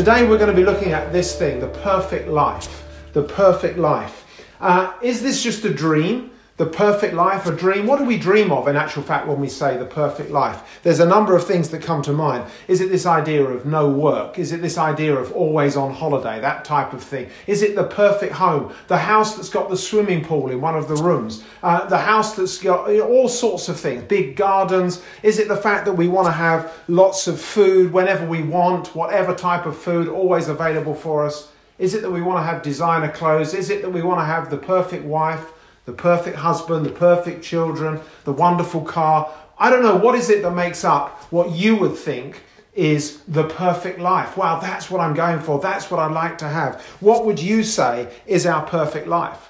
Today we're going to be looking at this thing, the perfect life. The perfect life. Uh, is this just a dream? The perfect life, a dream? What do we dream of in actual fact when we say the perfect life? There's a number of things that come to mind. Is it this idea of no work? Is it this idea of always on holiday? That type of thing. Is it the perfect home? The house that's got the swimming pool in one of the rooms? Uh, the house that's got all sorts of things, big gardens? Is it the fact that we want to have lots of food whenever we want, whatever type of food always available for us? Is it that we want to have designer clothes? Is it that we want to have the perfect wife? The perfect husband, the perfect children, the wonderful car. I don't know, what is it that makes up what you would think is the perfect life? Wow, that's what I'm going for. That's what I'd like to have. What would you say is our perfect life?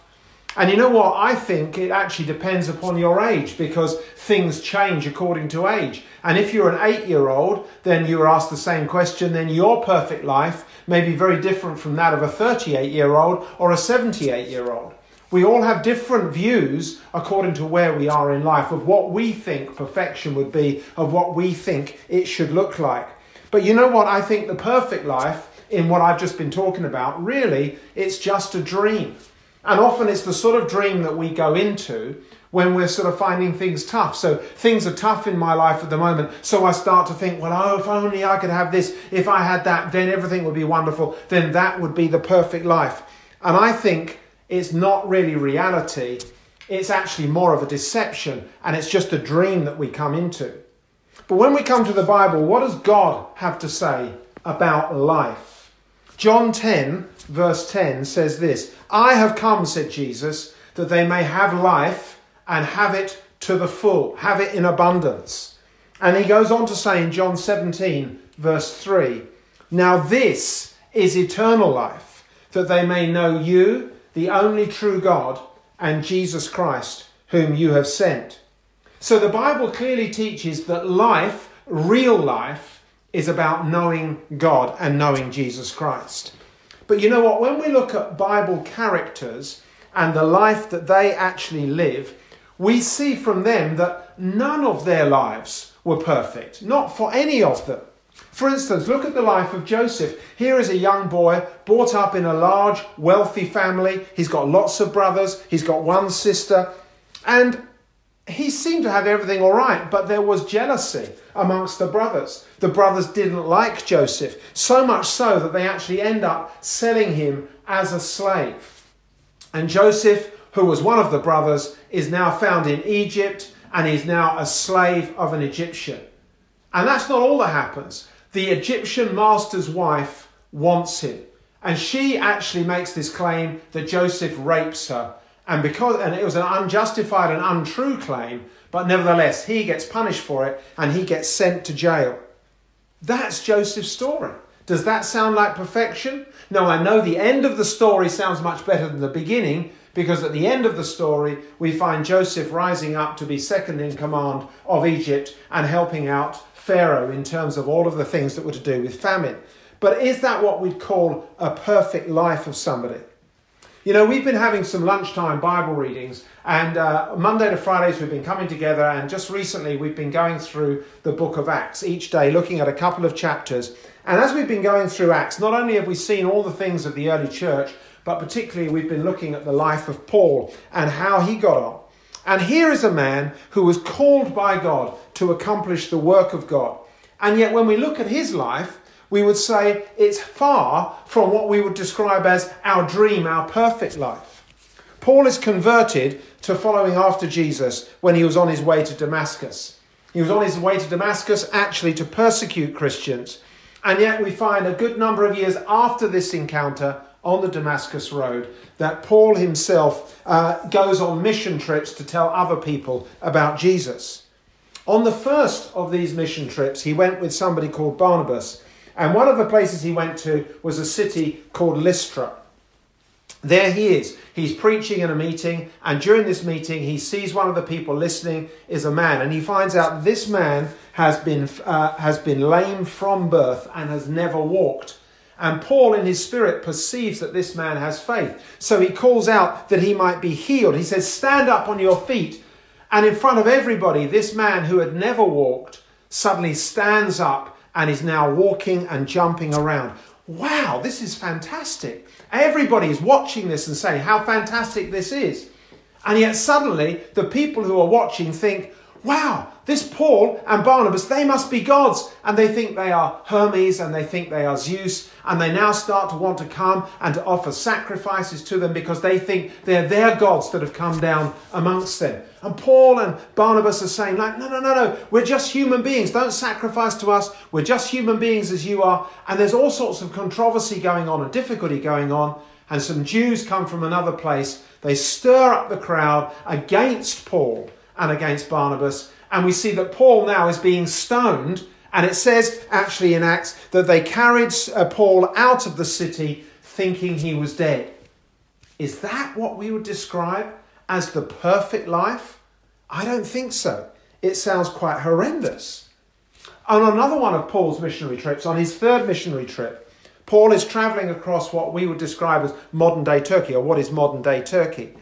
And you know what? I think it actually depends upon your age because things change according to age. And if you're an eight year old, then you are asked the same question, then your perfect life may be very different from that of a 38 year old or a 78 year old. We all have different views according to where we are in life of what we think perfection would be, of what we think it should look like. But you know what? I think the perfect life, in what I've just been talking about, really, it's just a dream. And often it's the sort of dream that we go into when we're sort of finding things tough. So things are tough in my life at the moment. So I start to think, well, oh, if only I could have this, if I had that, then everything would be wonderful. Then that would be the perfect life. And I think it's not really reality, it's actually more of a deception, and it's just a dream that we come into. But when we come to the Bible, what does God have to say about life? John 10, verse 10 says this I have come, said Jesus, that they may have life and have it to the full, have it in abundance. And he goes on to say in John 17, verse 3 Now this is eternal life, that they may know you, the only true God, and Jesus Christ, whom you have sent. So the Bible clearly teaches that life, real life, is about knowing God and knowing Jesus Christ. But you know what? When we look at Bible characters and the life that they actually live, we see from them that none of their lives were perfect, not for any of them. For instance, look at the life of Joseph. Here is a young boy brought up in a large, wealthy family. He's got lots of brothers, he's got one sister, and he seemed to have everything all right, but there was jealousy amongst the brothers. The brothers didn't like Joseph, so much so that they actually end up selling him as a slave. And Joseph, who was one of the brothers, is now found in Egypt and is now a slave of an Egyptian. And that's not all that happens. The Egyptian master's wife wants him. And she actually makes this claim that Joseph rapes her. And because and it was an unjustified and untrue claim, but nevertheless he gets punished for it and he gets sent to jail. That's Joseph's story. Does that sound like perfection? No, I know the end of the story sounds much better than the beginning because at the end of the story we find Joseph rising up to be second in command of Egypt and helping out Pharaoh in terms of all of the things that were to do with famine. But is that what we'd call a perfect life of somebody? You know, we've been having some lunchtime Bible readings, and uh, Monday to Fridays we've been coming together, and just recently we've been going through the book of Acts each day, looking at a couple of chapters. And as we've been going through Acts, not only have we seen all the things of the early church, but particularly we've been looking at the life of Paul and how he got on. And here is a man who was called by God to accomplish the work of God. And yet, when we look at his life, we would say it's far from what we would describe as our dream, our perfect life. Paul is converted to following after Jesus when he was on his way to Damascus. He was on his way to Damascus actually to persecute Christians. And yet, we find a good number of years after this encounter, on the Damascus Road that Paul himself uh, goes on mission trips to tell other people about Jesus. On the first of these mission trips, he went with somebody called Barnabas, And one of the places he went to was a city called Lystra. There he is. He's preaching in a meeting, and during this meeting, he sees one of the people listening is a man, and he finds out this man has been, uh, has been lame from birth and has never walked. And Paul, in his spirit, perceives that this man has faith. So he calls out that he might be healed. He says, Stand up on your feet. And in front of everybody, this man who had never walked suddenly stands up and is now walking and jumping around. Wow, this is fantastic. Everybody is watching this and saying how fantastic this is. And yet, suddenly, the people who are watching think, wow, this Paul and Barnabas, they must be gods. And they think they are Hermes and they think they are Zeus. And they now start to want to come and to offer sacrifices to them because they think they're their gods that have come down amongst them. And Paul and Barnabas are saying, like, no, no, no, no, we're just human beings. Don't sacrifice to us. We're just human beings as you are. And there's all sorts of controversy going on and difficulty going on. And some Jews come from another place. They stir up the crowd against Paul and against Barnabas. And we see that Paul now is being stoned. And it says actually in Acts that they carried uh, Paul out of the city thinking he was dead. Is that what we would describe as the perfect life? I don't think so. It sounds quite horrendous. On another one of Paul's missionary trips, on his third missionary trip, Paul is traveling across what we would describe as modern day Turkey, or what is modern day Turkey.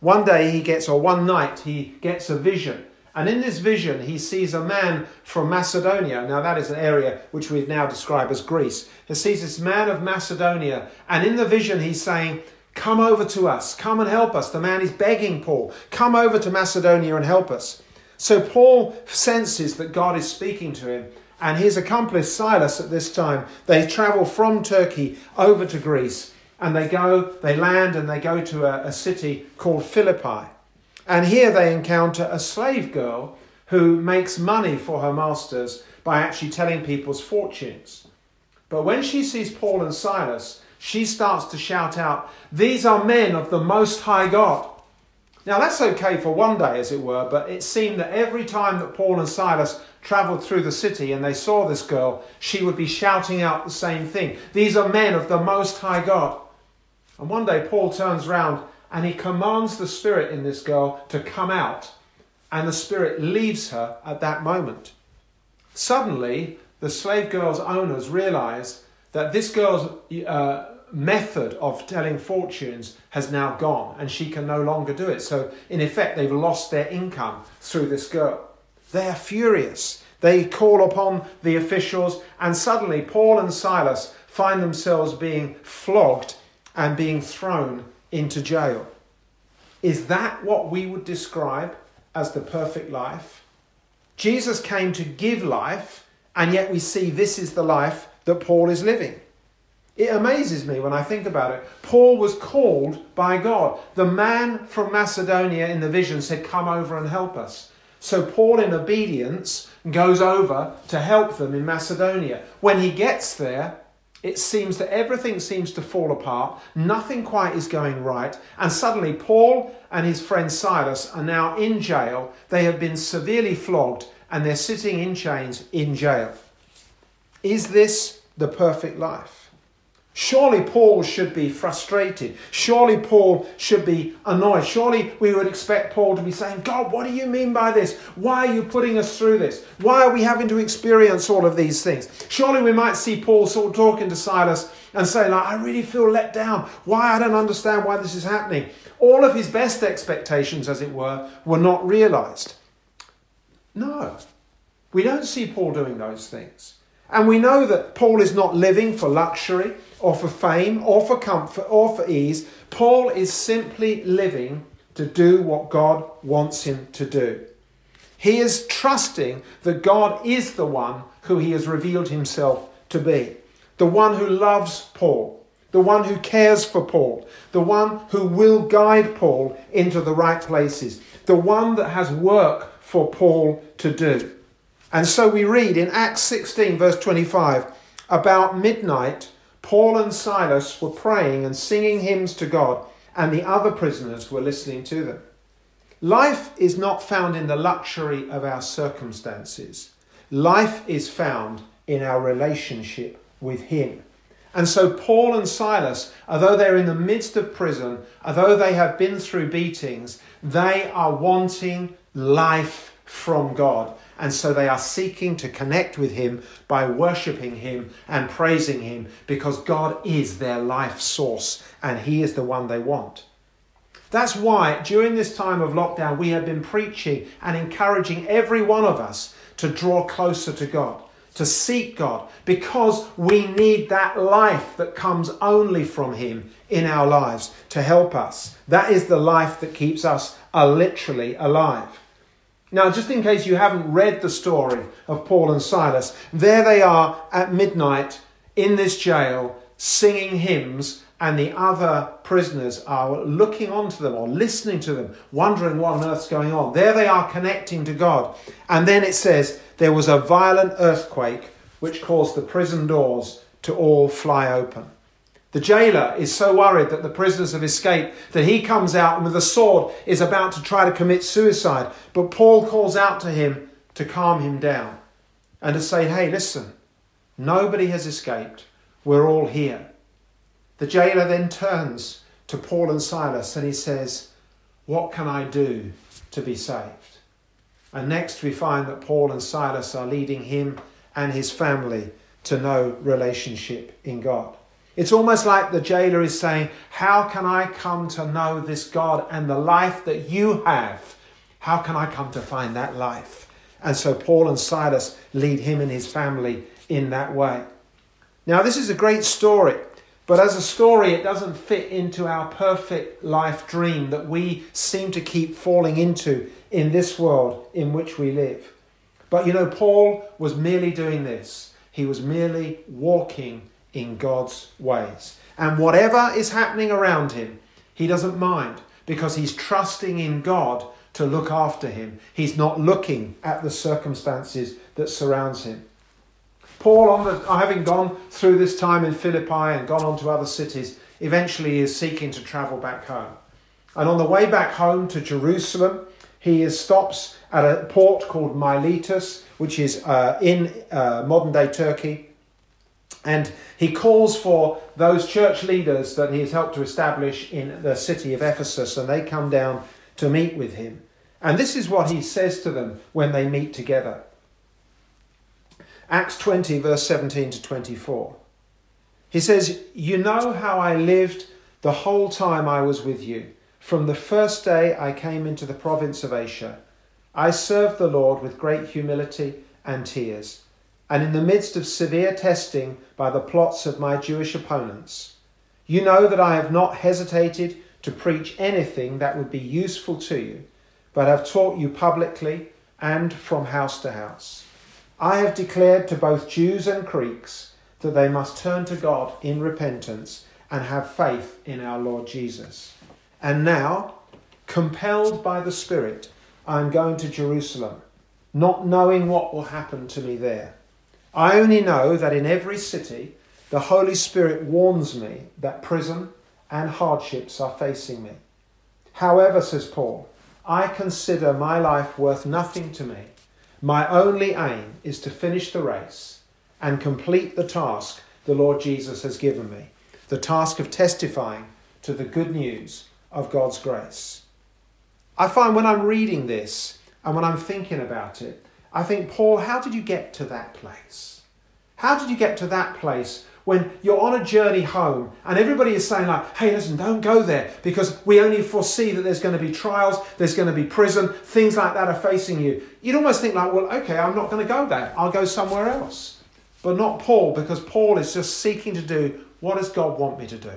One day he gets, or one night, he gets a vision. And in this vision, he sees a man from Macedonia. Now, that is an area which we've now described as Greece. He sees this man of Macedonia. And in the vision, he's saying, Come over to us. Come and help us. The man is begging Paul, Come over to Macedonia and help us. So Paul senses that God is speaking to him. And his accomplice Silas at this time, they travel from Turkey over to Greece and they go, they land and they go to a, a city called Philippi. And here they encounter a slave girl who makes money for her masters by actually telling people's fortunes. But when she sees Paul and Silas, she starts to shout out, These are men of the Most High God. Now that's okay for one day, as it were, but it seemed that every time that Paul and Silas travelled through the city and they saw this girl, she would be shouting out the same thing These are men of the Most High God. And one day Paul turns round and he commands the spirit in this girl to come out, and the spirit leaves her at that moment. Suddenly, the slave girl's owners realize that this girl's uh, method of telling fortunes has now gone and she can no longer do it. So, in effect, they've lost their income through this girl. They are furious. They call upon the officials, and suddenly Paul and Silas find themselves being flogged and being thrown into jail. Is that what we would describe as the perfect life? Jesus came to give life, and yet we see this is the life that Paul is living. It amazes me when I think about it. Paul was called by God. The man from Macedonia in the vision said, Come over and help us. So Paul, in obedience, goes over to help them in Macedonia. When he gets there, it seems that everything seems to fall apart, nothing quite is going right, and suddenly Paul and his friend Silas are now in jail. They have been severely flogged and they're sitting in chains in jail. Is this the perfect life? Surely Paul should be frustrated. Surely Paul should be annoyed. Surely we would expect Paul to be saying, God, what do you mean by this? Why are you putting us through this? Why are we having to experience all of these things? Surely we might see Paul sort of talking to Silas and saying, like, I really feel let down. Why? I don't understand why this is happening. All of his best expectations, as it were, were not realized. No, we don't see Paul doing those things. And we know that Paul is not living for luxury or for fame or for comfort or for ease. Paul is simply living to do what God wants him to do. He is trusting that God is the one who he has revealed himself to be, the one who loves Paul, the one who cares for Paul, the one who will guide Paul into the right places, the one that has work for Paul to do. And so we read in Acts 16, verse 25, about midnight, Paul and Silas were praying and singing hymns to God, and the other prisoners were listening to them. Life is not found in the luxury of our circumstances. Life is found in our relationship with him. And so, Paul and Silas, although they're in the midst of prison, although they have been through beatings, they are wanting life from God. And so they are seeking to connect with Him by worshipping Him and praising Him because God is their life source and He is the one they want. That's why during this time of lockdown, we have been preaching and encouraging every one of us to draw closer to God to seek God because we need that life that comes only from Him in our lives to help us. That is the life that keeps us uh, literally alive. Now, just in case you haven't read the story of Paul and Silas, there they are at midnight in this jail singing hymns, and the other prisoners are looking onto them or listening to them, wondering what on earth's going on. There they are connecting to God. And then it says, there was a violent earthquake which caused the prison doors to all fly open. The jailer is so worried that the prisoners have escaped that he comes out and with a sword is about to try to commit suicide. But Paul calls out to him to calm him down and to say, hey, listen, nobody has escaped. We're all here. The jailer then turns to Paul and Silas and he says, What can I do to be saved? And next we find that Paul and Silas are leading him and his family to know relationship in God. It's almost like the jailer is saying, How can I come to know this God and the life that you have? How can I come to find that life? And so Paul and Silas lead him and his family in that way. Now, this is a great story, but as a story, it doesn't fit into our perfect life dream that we seem to keep falling into in this world in which we live. But you know, Paul was merely doing this. He was merely walking in God's ways. And whatever is happening around him, he doesn't mind because he's trusting in God to look after him. He's not looking at the circumstances that surrounds him. Paul, on the, having gone through this time in Philippi and gone on to other cities, eventually is seeking to travel back home. And on the way back home to Jerusalem, he stops at a port called Miletus, which is uh, in uh, modern day Turkey. And he calls for those church leaders that he has helped to establish in the city of Ephesus, and they come down to meet with him. And this is what he says to them when they meet together. Acts 20, verse 17 to 24. He says, You know how I lived the whole time I was with you from the first day I came into the province of Asia, I served the Lord with great humility and tears, and in the midst of severe testing by the plots of my Jewish opponents. You know that I have not hesitated to preach anything that would be useful to you, but have taught you publicly and from house to house. I have declared to both Jews and Greeks that they must turn to God in repentance and have faith in our Lord Jesus. And now, compelled by the Spirit, I am going to Jerusalem, not knowing what will happen to me there. I only know that in every city, the Holy Spirit warns me that prison and hardships are facing me. However, says Paul, I consider my life worth nothing to me. My only aim is to finish the race and complete the task the Lord Jesus has given me the task of testifying to the good news of God's grace. I find when I'm reading this and when I'm thinking about it, I think, Paul, how did you get to that place? How did you get to that place when you're on a journey home and everybody is saying, like, hey, listen, don't go there because we only foresee that there's going to be trials, there's going to be prison, things like that are facing you. You'd almost think, like, well, okay, I'm not going to go there. I'll go somewhere else. But not Paul, because Paul is just seeking to do what does God want me to do?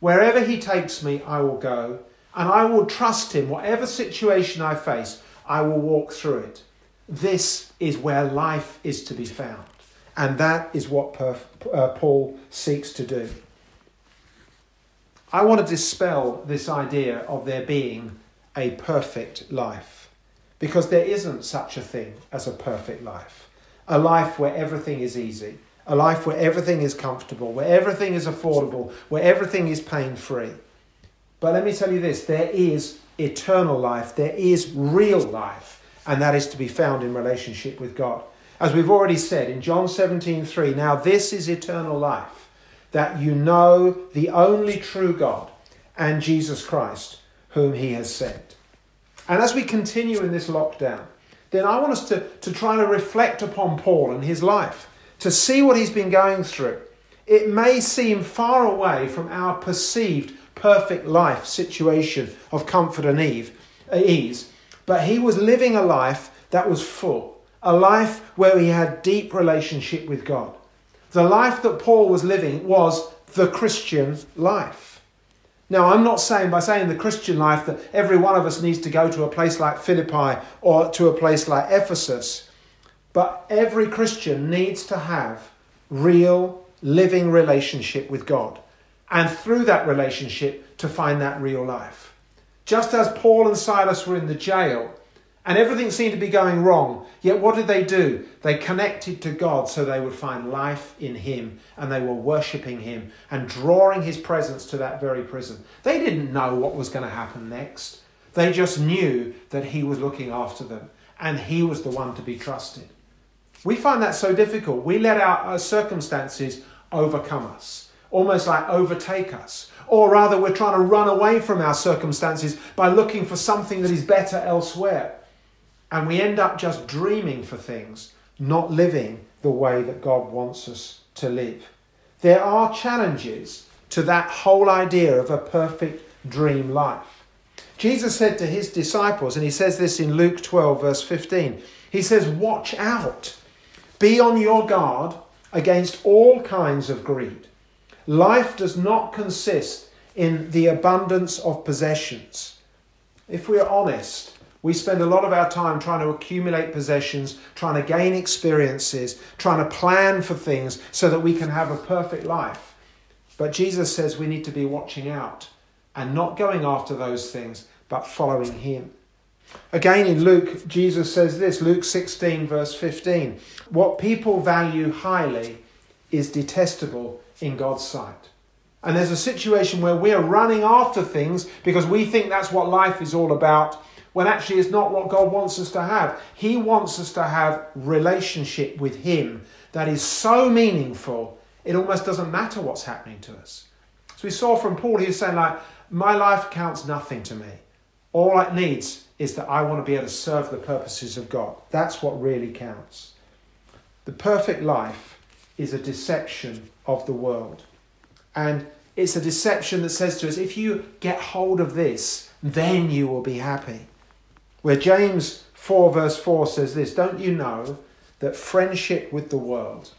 Wherever He takes me, I will go, and I will trust Him. Whatever situation I face, I will walk through it. This is where life is to be found. And that is what uh, Paul seeks to do. I want to dispel this idea of there being a perfect life because there isn't such a thing as a perfect life. A life where everything is easy, a life where everything is comfortable, where everything is affordable, where everything is pain free. But let me tell you this there is eternal life, there is real life, and that is to be found in relationship with God. As we've already said in John 17:3, now this is eternal life, that you know the only true God and Jesus Christ, whom he has sent. And as we continue in this lockdown, then I want us to, to try to reflect upon Paul and his life, to see what he's been going through. It may seem far away from our perceived perfect life situation of comfort and ease, but he was living a life that was full, a life where he had deep relationship with God. The life that Paul was living was the Christian life. Now, I'm not saying by saying the Christian life that every one of us needs to go to a place like Philippi or to a place like Ephesus, but every Christian needs to have real, living relationship with God. And through that relationship, to find that real life. Just as Paul and Silas were in the jail, and everything seemed to be going wrong. Yet what did they do? They connected to God so they would find life in Him and they were worshipping Him and drawing His presence to that very prison. They didn't know what was going to happen next. They just knew that He was looking after them and He was the one to be trusted. We find that so difficult. We let our, uh, circumstances overcome us, almost like overtake us. Or rather, we're trying to run away from our circumstances by looking for something that is better elsewhere. And we end up just dreaming for things, not living the way that God wants us to live. There are challenges to that whole idea of a perfect dream life. Jesus said to his disciples, and he says this in Luke 12, verse 15, he says, Watch out, be on your guard against all kinds of greed. Life does not consist in the abundance of possessions. If we are honest, we spend a lot of our time trying to accumulate possessions, trying to gain experiences, trying to plan for things so that we can have a perfect life. But Jesus says we need to be watching out and not going after those things, but following Him. Again, in Luke, Jesus says this Luke 16, verse 15 What people value highly is detestable in God's sight. And there's a situation where we're running after things because we think that's what life is all about when actually it's not what God wants us to have. He wants us to have relationship with Him that is so meaningful, it almost doesn't matter what's happening to us. So we saw from Paul, he was saying, like, my life counts nothing to me. All it needs is that I want to be able to serve the purposes of God. That's what really counts. The perfect life is a deception of the world. And it's a deception that says to us, if you get hold of this, then you will be happy. Where James 4, verse 4 says this Don't you know that friendship with the world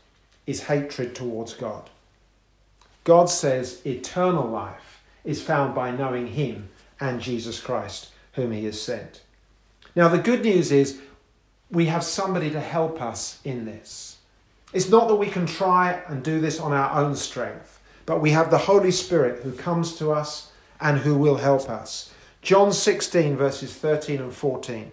is hatred towards God? God says eternal life is found by knowing Him and Jesus Christ, whom He has sent. Now, the good news is we have somebody to help us in this. It's not that we can try and do this on our own strength, but we have the Holy Spirit who comes to us and who will help us. John 16, verses 13 and 14.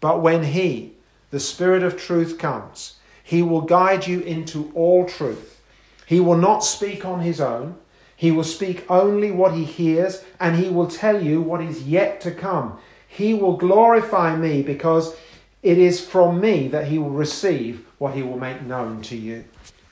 But when He, the Spirit of truth, comes, He will guide you into all truth. He will not speak on His own. He will speak only what He hears, and He will tell you what is yet to come. He will glorify me because it is from me that He will receive what He will make known to you.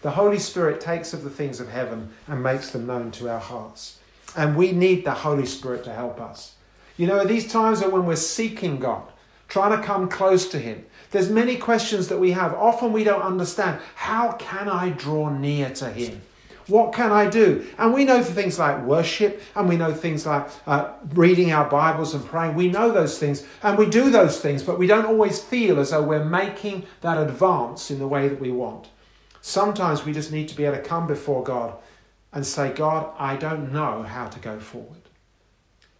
The Holy Spirit takes of the things of heaven and makes them known to our hearts. And we need the Holy Spirit to help us. You know, these times are when we're seeking God, trying to come close to Him. There's many questions that we have. Often we don't understand. How can I draw near to Him? What can I do? And we know for things like worship, and we know things like uh, reading our Bibles and praying. We know those things, and we do those things, but we don't always feel as though we're making that advance in the way that we want. Sometimes we just need to be able to come before God and say, God, I don't know how to go forward.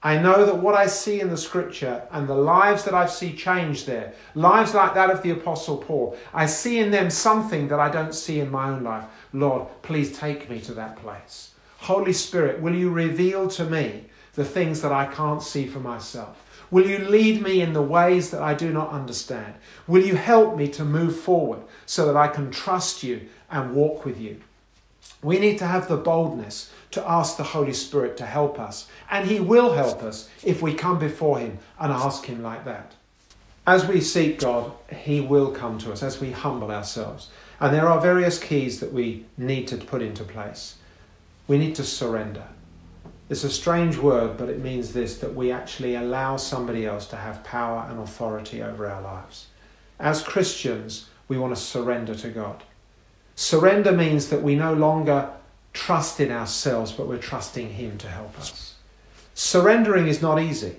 I know that what I see in the scripture and the lives that I see changed there, lives like that of the Apostle Paul, I see in them something that I don't see in my own life. Lord, please take me to that place. Holy Spirit, will you reveal to me the things that I can't see for myself? Will you lead me in the ways that I do not understand? Will you help me to move forward so that I can trust you and walk with you? We need to have the boldness to ask the Holy Spirit to help us. And He will help us if we come before Him and ask Him like that. As we seek God, He will come to us as we humble ourselves. And there are various keys that we need to put into place. We need to surrender. It's a strange word, but it means this that we actually allow somebody else to have power and authority over our lives. As Christians, we want to surrender to God. Surrender means that we no longer trust in ourselves, but we're trusting Him to help us. Surrendering is not easy.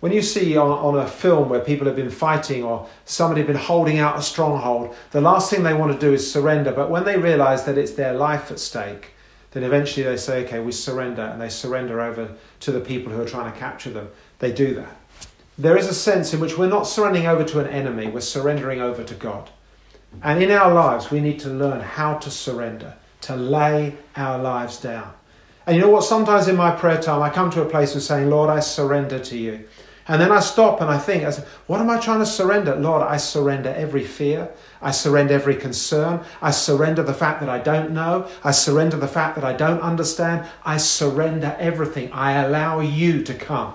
When you see on, on, a film where people have been fighting or somebody been holding out a stronghold, the last thing they want to do is surrender. But when they realize that it's their life at stake, then eventually they say, okay, we surrender, and they surrender over to the people who are trying to capture them. They do that. There is a sense in which we're not surrendering over to an enemy, we're surrendering over to God. And in our lives, we need to learn how to surrender, to lay our lives down. And you know what? Sometimes in my prayer time, I come to a place of saying, Lord, I surrender to you. And then I stop and I think, I say, what am I trying to surrender? Lord, I surrender every fear. I surrender every concern. I surrender the fact that I don't know. I surrender the fact that I don't understand. I surrender everything. I allow you to come.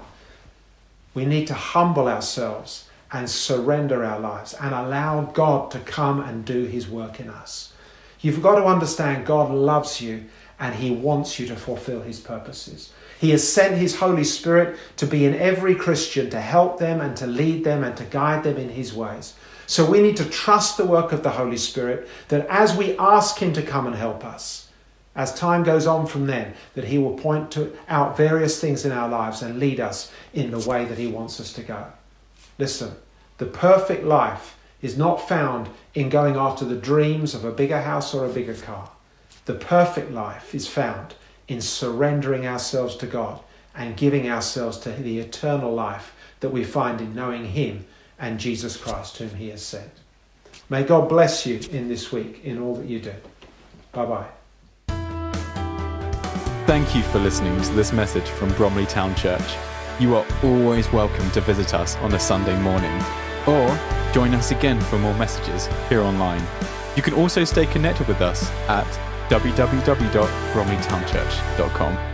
We need to humble ourselves and surrender our lives and allow God to come and do his work in us. You've got to understand God loves you and he wants you to fulfill his purposes. He has sent His Holy Spirit to be in every Christian to help them and to lead them and to guide them in His ways. So we need to trust the work of the Holy Spirit that as we ask Him to come and help us, as time goes on from then, that He will point to, out various things in our lives and lead us in the way that He wants us to go. Listen, the perfect life is not found in going after the dreams of a bigger house or a bigger car. The perfect life is found in surrendering ourselves to God and giving ourselves to the eternal life that we find in knowing Him and Jesus Christ, whom He has sent. May God bless you in this week in all that you do. Bye bye. Thank you for listening to this message from Bromley Town Church. You are always welcome to visit us on a Sunday morning or join us again for more messages here online. You can also stay connected with us at www.bromleytownchurch.com.